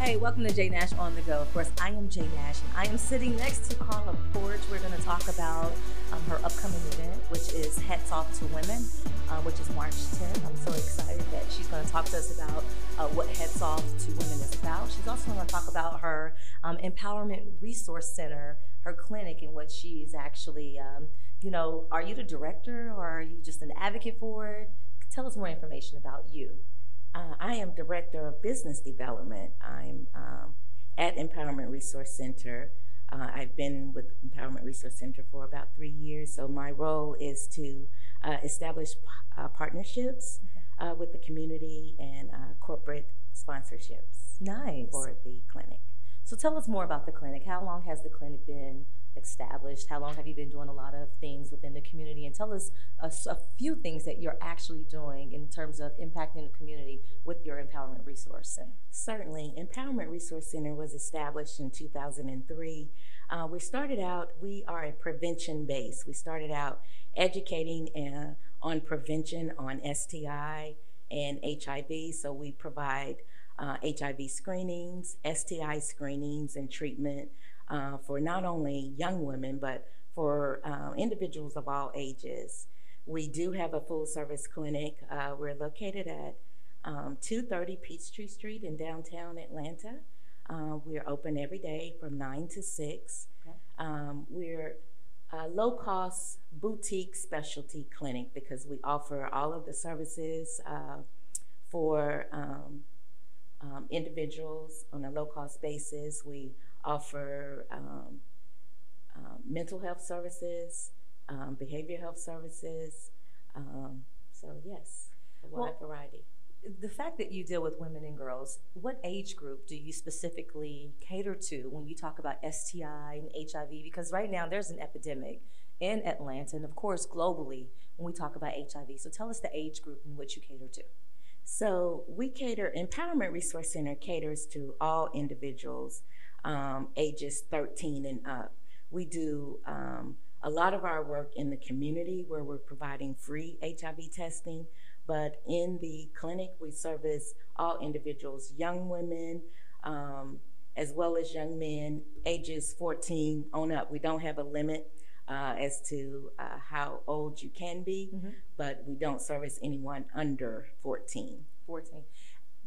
Hey, welcome to Jay Nash on the Go. Of course, I am Jay Nash, and I am sitting next to Carla Porch. We're going to talk about um, her upcoming event, which is Hats Off to Women, uh, which is March 10th. I'm so excited that she's going to talk to us about uh, what Hats Off to Women is about. She's also going to talk about her um, Empowerment Resource Center, her clinic, and what she's actually, um, you know, are you the director or are you just an advocate for it? Tell us more information about you. Uh, I am Director of Business Development. I'm um, at Empowerment Resource Center. Uh, I've been with Empowerment Resource Center for about three years, so my role is to uh, establish uh, partnerships uh, with the community and uh, corporate sponsorships. Nice. For the clinic. So tell us more about the clinic. How long has the clinic been established? How long have you been doing a lot of things within the community? And tell us a, a, few things that you're actually doing in terms of impacting the community with your Empowerment Resource Center. Certainly. Empowerment Resource Center was established in 2003. Uh, we started out, we are a prevention base. We started out educating uh, on prevention on STI and HIV. So we provide uh, HIV screenings, STI screenings, and treatment uh, for not only young women, but for uh, individuals of all ages. We do have a full service clinic. Uh, we're located at um, 230 Peachtree Street in downtown Atlanta. Uh, we're open every day from 9 to 6. Okay. Um, we're a low cost boutique specialty clinic because we offer all of the services uh, for um, um, individuals on a low cost basis. We offer um, um, mental health services, um, behavioral health services. Um, so, yes, a wide well, variety. The fact that you deal with women and girls, what age group do you specifically cater to when you talk about STI and HIV? Because right now there's an epidemic in Atlanta and, of course, globally when we talk about HIV. So, tell us the age group in which you cater to. So, we cater, Empowerment Resource Center caters to all individuals um, ages 13 and up. We do um, a lot of our work in the community where we're providing free HIV testing, but in the clinic, we service all individuals, young women, um, as well as young men, ages 14 on up. We don't have a limit uh, as to uh, how old you can be, mm-hmm. but we don't service anyone under 14. 14.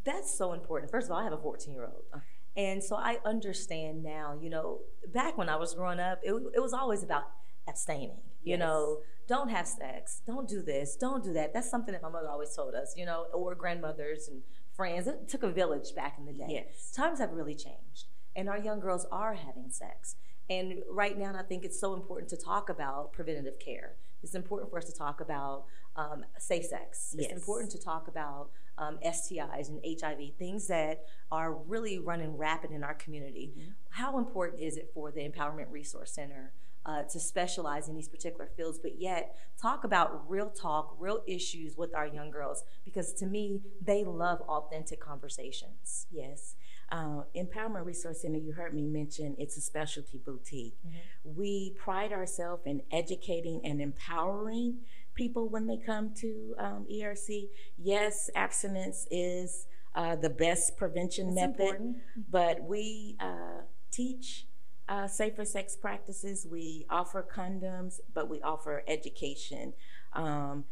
That's so important. First of all, I have a 14 year old. And so I understand now, you know, back when I was growing up, it, it was always about abstaining, you yes. know, don't have sex, don't do this, don't do that. That's something that my mother always told us, you know, or grandmothers and friends. It took a village back in the day. Yes. Times have really changed, and our young girls are having sex. And right now, I think it's so important to talk about preventative care. It's important for us to talk about um, safe sex. Yes. It's important to talk about um, STIs and HIV, things that are really running rapid in our community. Mm-hmm. How important is it for the Empowerment Resource Center uh, to specialize in these particular fields, but yet talk about real talk, real issues with our young girls? Because to me, they love authentic conversations. Yes. Uh, Empowerment Resource Center, you heard me mention, it's a specialty boutique. Mm-hmm. We pride ourselves in educating and empowering people when they come to um, ERC. Yes, abstinence is uh, the best prevention method, important. but we uh, teach uh, safer sex practices. We offer condoms, but we offer education. Um,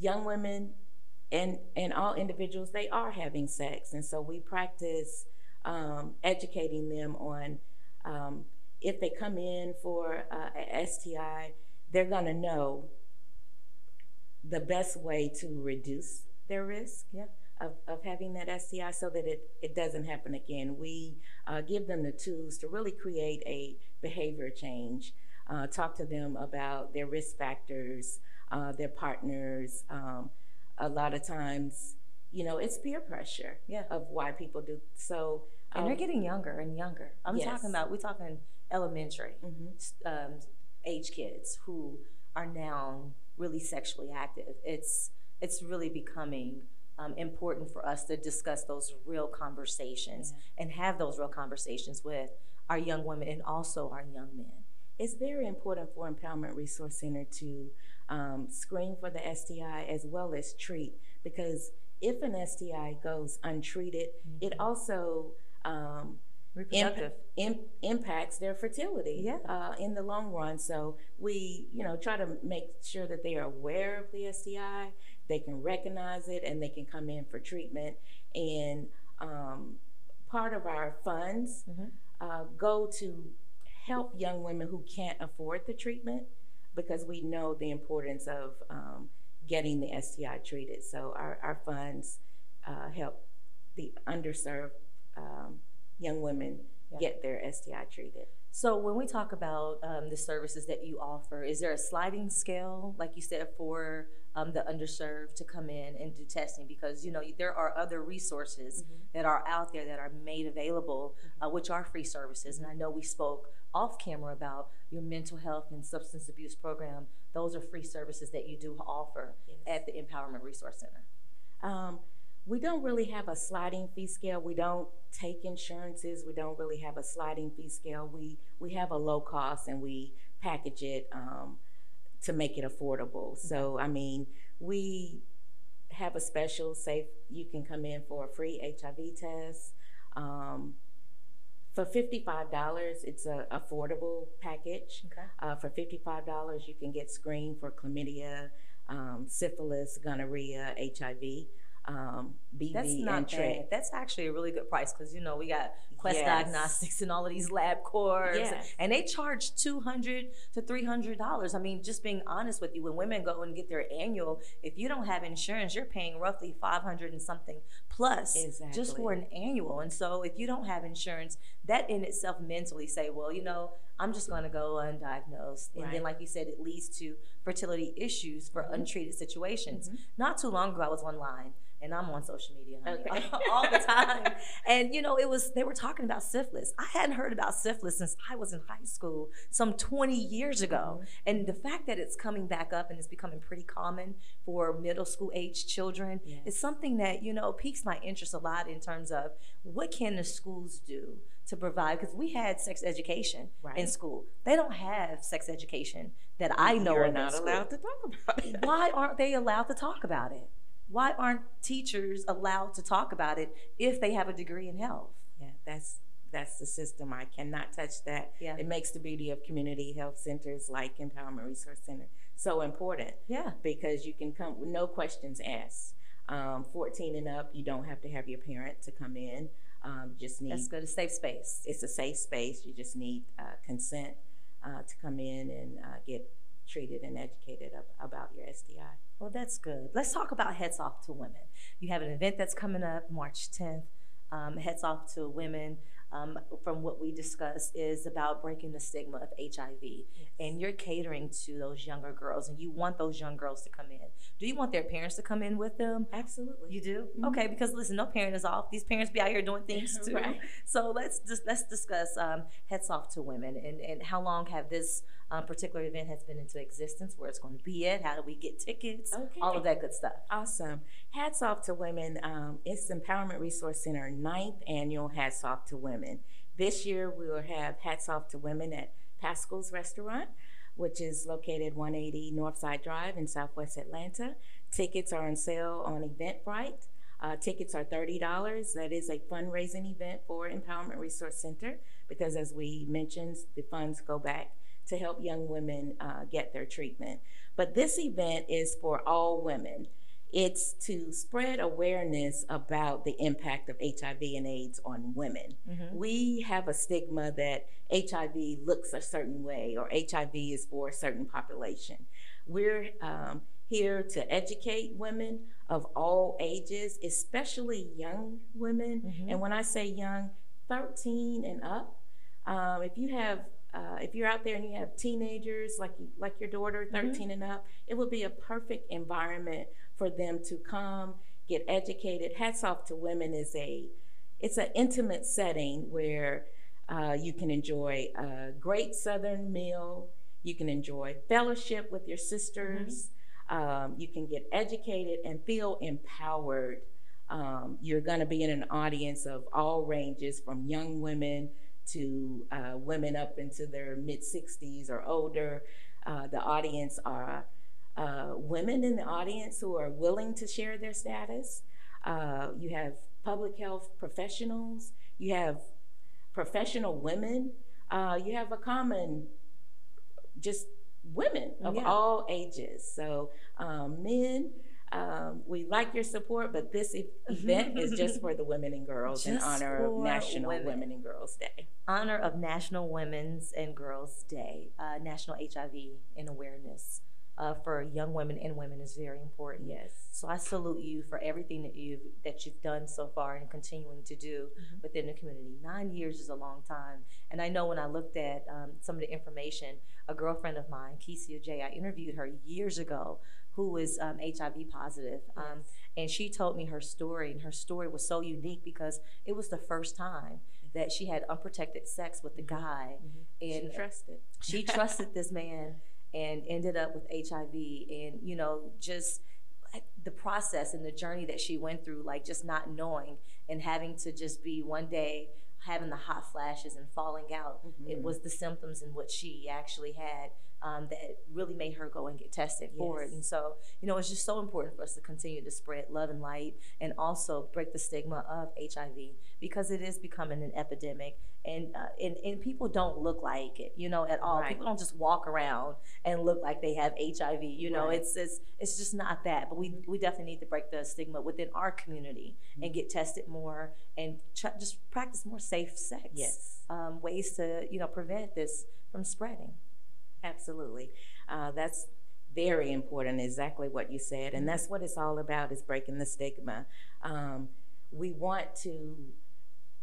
young women and, and all individuals, they are having sex, and so we practice um, educating them on um, if they come in for uh, a STI, they're going to know the best way to reduce their risk yeah. of, of having that STI so that it, it doesn't happen again. We uh, give them the tools to really create a behavior change, uh, talk to them about their risk factors, uh, their partners. Um, a lot of times, you know, it's peer pressure yeah. of why people do so. Um, and they're um, getting younger and younger. I'm yes. talking about, we're talking elementary mm-hmm. um, age kids who are now really sexually active. It's it's really becoming um, important for us to discuss those real conversations yeah. and have those real conversations with our young women and also our young men. It's very important for Empowerment Resource Center to um, screen for the STI as well as treat because if an STI goes untreated, mm-hmm. it also um, Reproductive. Imp, impacts their fertility Yeah. uh, in the long run. So we, you know, try to make sure that they are aware of the STI, they can recognize it, and they can come in for treatment. And um, part of our funds Mhm. uh, go to help young women who can't afford the treatment because we know the importance of um, getting the STI treated. So our, our funds uh, help the underserved um, young women Yeah. get their STI treated. So when we talk about um, the services that you offer, is there a sliding scale, like you said, for um, the underserved to come in and do testing? Because you know there are other resources that are out there that are made available, uh, which are free services. And I know we spoke off camera about your mental health and substance abuse program. Those are free services that you do offer Yes. at the Empowerment Resource Center. Um, we don't really have a sliding fee scale. We don't take insurances. We don't really have a sliding fee scale. We we have a low cost and we package it um, to make it affordable. So I mean, we have a special. Say you can come in for a free HIV test. Um, for fifty-five dollars, it's a affordable package. Okay. Uh, for fifty-five dollars, you can get screened for chlamydia, um, syphilis, gonorrhea, HIV, um, BV, That's not bad. That's actually a really good price because you know we got Quest Yes. Diagnostics and all of these lab cores, Yes. and they charge two hundred to three hundred dollars. I mean, just being honest with you, when women go and get their annual, if you don't have insurance, you're paying roughly five hundred and something plus just for an annual. And so, if you don't have insurance, that in itself mentally say, well, you know, I'm just going to go undiagnosed, and then, like you said, it leads to fertility issues for Mhm. untreated situations. Mhm. Not too long ago, I was online and I'm on social media honey, Okay. all the time. And you know, it was they were talking about syphilis. I hadn't heard about syphilis since I was in high school, some 20 years ago. Mhm. And the fact that it's coming back up and it's becoming pretty common for middle school age children Yes. is something that you know piques my interest a lot in terms of what can the schools do to provide because we had sex education in school. They don't have sex education that I know You're of not allowed to talk about it. why aren't they allowed to talk about it? Why aren't teachers allowed to talk about it if they have a degree in health? Yeah, that's that's the system. I cannot touch that. Yeah. It makes the beauty of community health centers like Empowerment Resource Center so important Yeah. because you can come with no questions asked. Um, 14 and up, you don't have to have your parent to come in. Um, just need That's good. A safe space. it's a safe space. You just need uh, consent uh, to come in and uh, get treated and educated ab- about your STI. Well, that's good. Let's talk about Hats Off to Women. You have an event that's coming up March 10th. Um, Hats Off to Women, um, from what we discussed, is about breaking the stigma of HIV. And you're catering to those younger girls, and you want those young girls to come in. Do you want their parents to come in with them? Absolutely. You do? Mhm. Okay, because listen, no parent is off. These parents be out here doing things too. Right. So let's just let's discuss um, hats off to women and, and how long have this um, particular event has been into existence, where it's going to be at, how do we get tickets, Okay. all of that good stuff. Awesome. Hats off to women. Um, it's Empowerment Resource Center ninth annual Hats Off to Women. This year we will have Hats Off to Women at Paschal's Restaurant, which is located 180 Northside Drive in Southwest Atlanta. Tickets are on sale on Eventbrite. Uh, tickets are $30. That is a fundraising event for Empowerment Resource Center because, as we mentioned, the funds go back to help young women uh, get their treatment. But this event is for all women. It's to spread awareness about the impact of HIV and AIDS on women. Mm-hmm. We have a stigma that HIV looks a certain way or HIV is for a certain population. We're um, here to educate women of all ages, especially young women. Mhm. And when I say young, 13 and up. Um, if you have, uh, if you're out there and you have teenagers like like your daughter, 13 and up, it would be a perfect environment for them to come get educated. Hats off to women is a, it's an intimate setting where uh, you can enjoy a great Southern meal. You can enjoy fellowship with your sisters. Um, you can get educated and feel empowered. Um, you're going to be in an audience of all ranges, from young women to uh, women up into their mid 60s or older. Uh, the audience are uh, women in the audience who are willing to share their status. Uh, you have public health professionals. you have professional women, uh, you have a common, just women of Yeah. all ages. So um, men, um, we like your support, but this e- event is just for the women and girls in honor of National women. Women and Girls Day. honor of National Women's and Girls Day, uh, National HIV and Awareness uh, for young women and women is very important. Yes. So I salute you for everything that you've that you've done so far and continuing to do Mhm. within the community. Nine years is a long time, and I know when I looked at um, some of the information, a girlfriend of mine, Kesia J, I interviewed her years ago, who was um, HIV positive, um, and she told me her story, and her story was so unique because it was the first time that she had unprotected sex with the guy, She and trusted. she trusted this man and ended up with HIV and you know just the process and the journey that she went through like just not knowing and having to just be one day having the hot flashes and falling out it Mhm. was the symptoms and what she actually had um, that really made her go and get tested for it and so you know it's just so important for us to continue to spread love and light and also break the stigma of hiv because it is becoming an epidemic and, uh, and and people don't look like it, you know, at all. Right. People don't just walk around and look like they have HIV. You know, Right. it's it's it's just not that. But we Mhm. we definitely need to break the stigma within our community Mm-hmm. and get tested more and try, just practice more safe sex. Yes. Um, ways to you know prevent this from spreading. Absolutely. Uh, that's very important, exactly what you said. And that's what it's all about is breaking the stigma. Um, we want to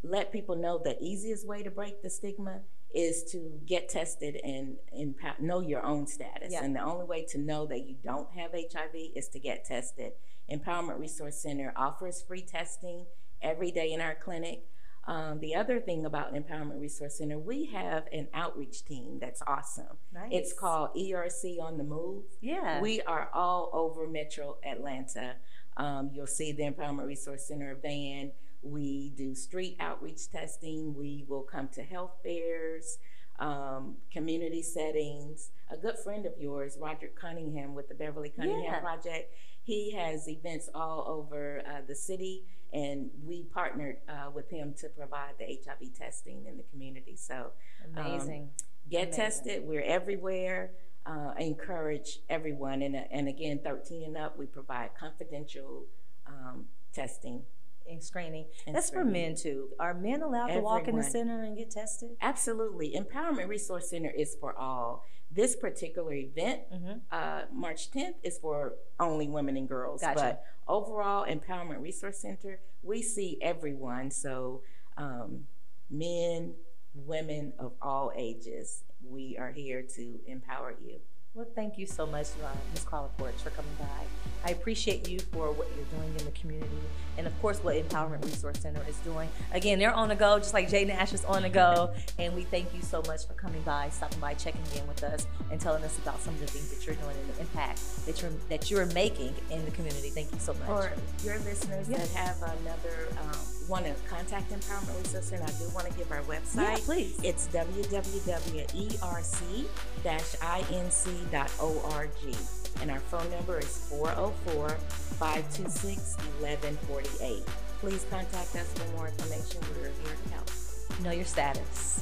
let people know the easiest way to break the stigma is to get tested and, and know your own status. Yeah. And the only way to know that you don't have HIV is to get tested. Empowerment Resource Center offers free testing every day in our clinic. Um, the other thing about Empowerment Resource Center, we have an outreach team that's awesome. Nice. It's called ERC on the Move. yeah. We are all over Metro Atlanta. Um, you'll see the Empowerment Resource Center van. We do street outreach testing. We will come to health fairs, um, community settings. A good friend of yours, Roger Cunningham with the Beverly Cunningham Yeah. Project, he has events all over uh, the city, and we partnered uh, with him to provide the HIV testing in the community. So Amazing. get Amazing. tested. We're everywhere. Uh, I encourage everyone, and, and again, 13 and up, we provide confidential um, testing. and screening. and That's for men too. Are men allowed to walk in the center and get tested? Absolutely. Empowerment Resource Center is for all. This particular event, Mm-hmm. uh, March 10th, is for only women and girls. Gotcha. But overall, Empowerment Resource Center, we see everyone. So, um, men, women of all ages, we are here to empower you. Well, thank you so much, uh, Ms. Carla Porch, for coming by. I appreciate you for what you're doing in the community, and of course, what Empowerment Resource Center is doing. Again, they're on the go, just like Jay Nash is on the go. and we thank you so much for coming by, stopping by, checking in with us, and telling us about some of the things that you're doing and the impact that you're that you're making in the community. Thank you so much. For your listeners Yeah. that have another, um, want to contact Empowerment Resource and I do want to give our website. yeah, please. It's www.erc-inc.org. And our phone number is 404-526-1148. Please contact us for more information. We're here to help. know your status.